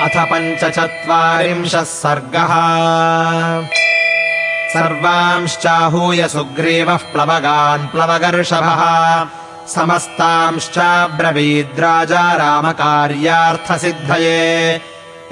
अथ पञ्चचत्वारिंशः सर्गः। सर्वांश्चाहूय सुग्रीवः प्लवगान् प्लवगर्षभः। समस्तांश्चाब्रवीद्राजा रामकार्यार्थसिद्धये।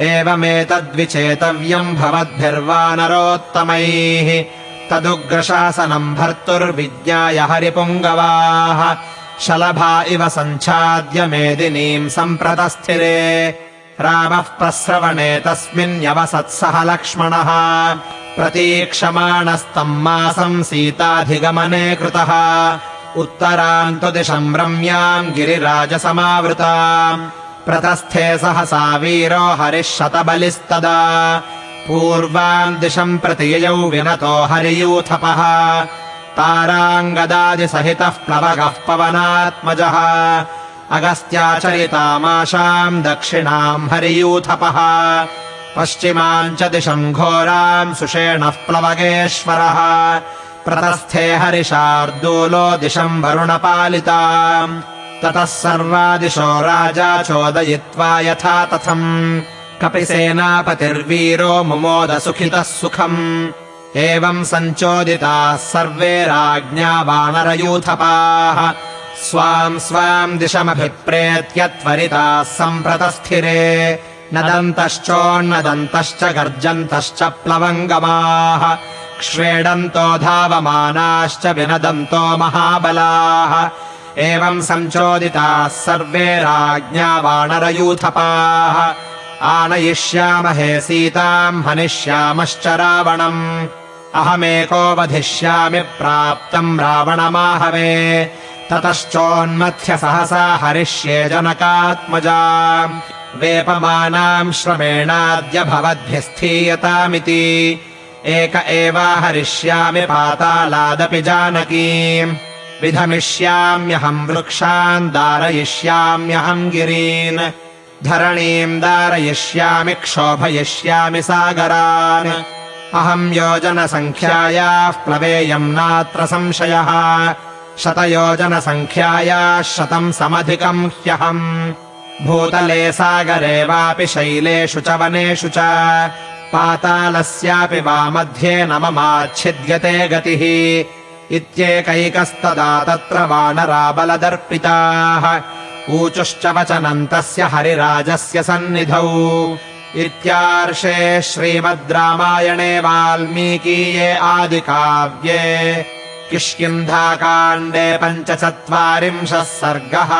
एवमेतद्विचेतव्यम् भवद्भिर्वानरोत्तमैः। तदुग्रशासनम् भर्तुर्विज्ञाय हरिपुङ्गवाः। शलभा इव सञ्छाद्य मेदिनीम् सम्प्रतस्थिरे रामः प्रस्रवणे तस्मिन्यवसत्सह लक्ष्मणः। प्रतीक्षमाणस्तम् मासम् सीताधिगमने कृतः। उत्तराम् तु दिशम् रम्याम् गिरिराजसमावृता। प्रतस्थे सहसा वीरो हरिः शतबलिस्तदा। पूर्वाम् दिशम् प्रति ययौ विनतो हरियूथपः। ताराङ्गदादिसहितः प्लवगः पवनात्मजः अगस्त्याचरितामाशाम् दक्षिणाम् हरियूथपः। पश्चिमाम् च दिशम् घोराम् सुषेणः प्लवगेश्वरः। प्रतस्थे हरिशार्दूलो दिशम् वरुणपालिता ततः सर्वादिशो राजा चोदयित्वा यथा तथम् कपिसेनापतिर्वीरो मुमोदसुखितः सुखम्। एवम् सञ्चोदिताः सर्वे राज्ञा वानरयूथपाः स्वाम् स्वाम् दिशमभिप्रेत्य त्वरिताः सम्प्रतस्थिरे। नदन्तश्चोन्नदन्तश्च गर्जन्तश्च प्लवङ्गमाः। क्ष्वेडन्तो धावमानाश्च विनदन्तो महाबलाः। एवम् सञ्चोदिताः सर्वे राज्ञा वानरयूथपाः आनयिष्यामहे सीताम् हनिष्यामश्च रावणम्। अहमेको वधिष्यामि प्राप्तम् रावणमाहवे ततश्चोन्मथ्य सहसा हरिष्ये जनकात्मजा। वेपमानाम् श्रमेणाद्य भवद्भिः स्थीयतामिति। एक एवाहरिष्यामि पातालादपि जानकीम् विधमिष्याम्यहम् वृक्षान् दारयिष्याम्यहम् गिरीन्। धरणीम् दारयिष्यामि क्षोभयिष्यामि सागरान्। अहम् योजनसङ्ख्यायाः प्लवेयम् नात्र संशयः शतयोजनसङ्ख्यायाः शतम् समधिकम् ह्यहम्। भूतले सागरे वापि शैलेषु च वनेषु च। पातालस्यापि वा मध्ये न ममाच्छिद्यते गतिः। इत्येकैकस्तदा तत्र वानराबलदर्पिताः ऊचुश्च वचनम् तस्य हरिराजस्य सन्निधौ। इत्यार्षे श्रीमद् रामायणे वाल्मीकीये आदिकाव्ये किष्किन्धाकाण्डे पञ्चचत्वारिंशः सर्गः